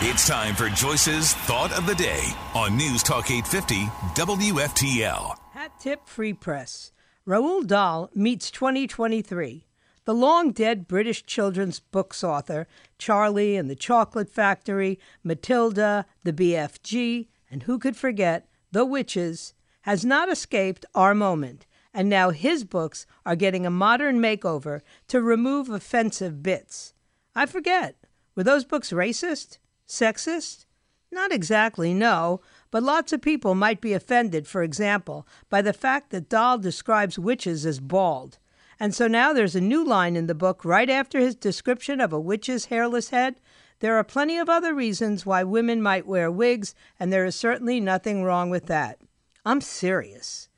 It's time for Joyce's Thought of the Day on News Talk 850 WFTL. Hat Tip Free Press. Roald Dahl meets 2023. The long dead British children's books author, Charlie and the Chocolate Factory, Matilda, the BFG, and who could forget, The Witches, has not escaped our moment, and now his books are getting a modern makeover to remove offensive bits. I forget, were those books racist? Sexist? Not exactly, no, but lots of people might be offended, for example, by the fact that Dahl describes witches as bald. And so now there's a new line in the book right after his description of a witch's hairless head. There are plenty of other reasons why women might wear wigs, and there is certainly nothing wrong with that. I'm serious.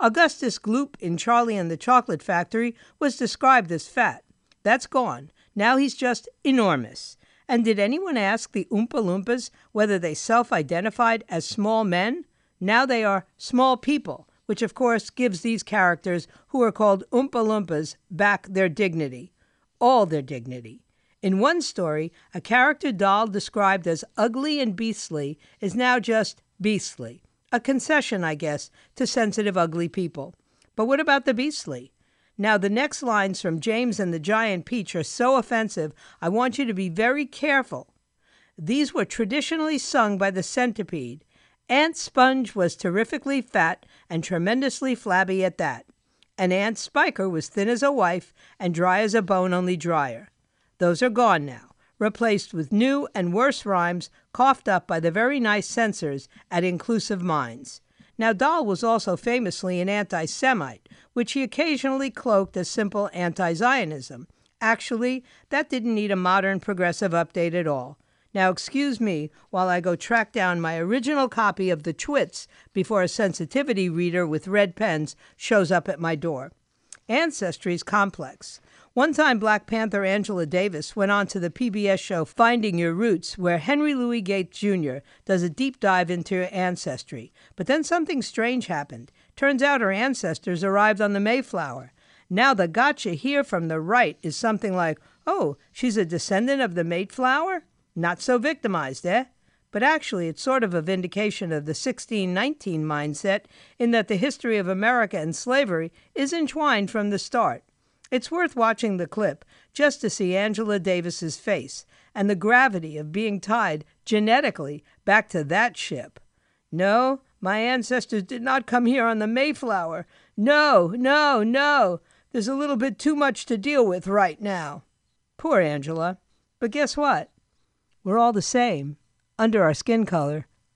Augustus Gloop in Charlie and the Chocolate Factory was described as fat. That's gone. Now he's just enormous. And did anyone ask the Oompa Loompas whether they self identified as small men? Now they are small people, which of course gives these characters who are called Oompa Loompas back their dignity. All their dignity. In one story, a character Dahl described as ugly and beastly is now just beastly. A concession, I guess, to sensitive, ugly people. But what about the beastly? Now, the next lines from James and the Giant Peach are so offensive, I want you to be very careful. These were traditionally sung by the centipede. Aunt Sponge was terrifically fat and tremendously flabby at that. And Aunt Spiker was thin as a wife and dry as a bone, only drier. Those are gone now, replaced with new and worse rhymes coughed up by the very nice censors at Inclusive Minds. Now, Dahl was also famously an anti Semite, which he occasionally cloaked as simple anti Zionism. Actually, that didn't need a modern progressive update at all. Now, excuse me while I go track down my original copy of The Twits before a sensitivity reader with red pens shows up at my door. Ancestry's complex. One time, Black Panther Angela Davis went on to the PBS show Finding Your Roots, where Henry Louis Gates Jr. does a deep dive into her ancestry. But then something strange happened. Turns out her ancestors arrived on the Mayflower. Now, the gotcha here from the right is something like, oh, she's a descendant of the Mayflower? Not so victimized, eh? But actually, it's sort of a vindication of the 1619 mindset in that the history of America and slavery is entwined from the start. It's worth watching the clip just to see Angela Davis's face and the gravity of being tied genetically back to that ship. No, my ancestors did not come here on the Mayflower. No, no, no. There's a little bit too much to deal with right now. Poor Angela. But guess what? We're all the same. Under our skin color,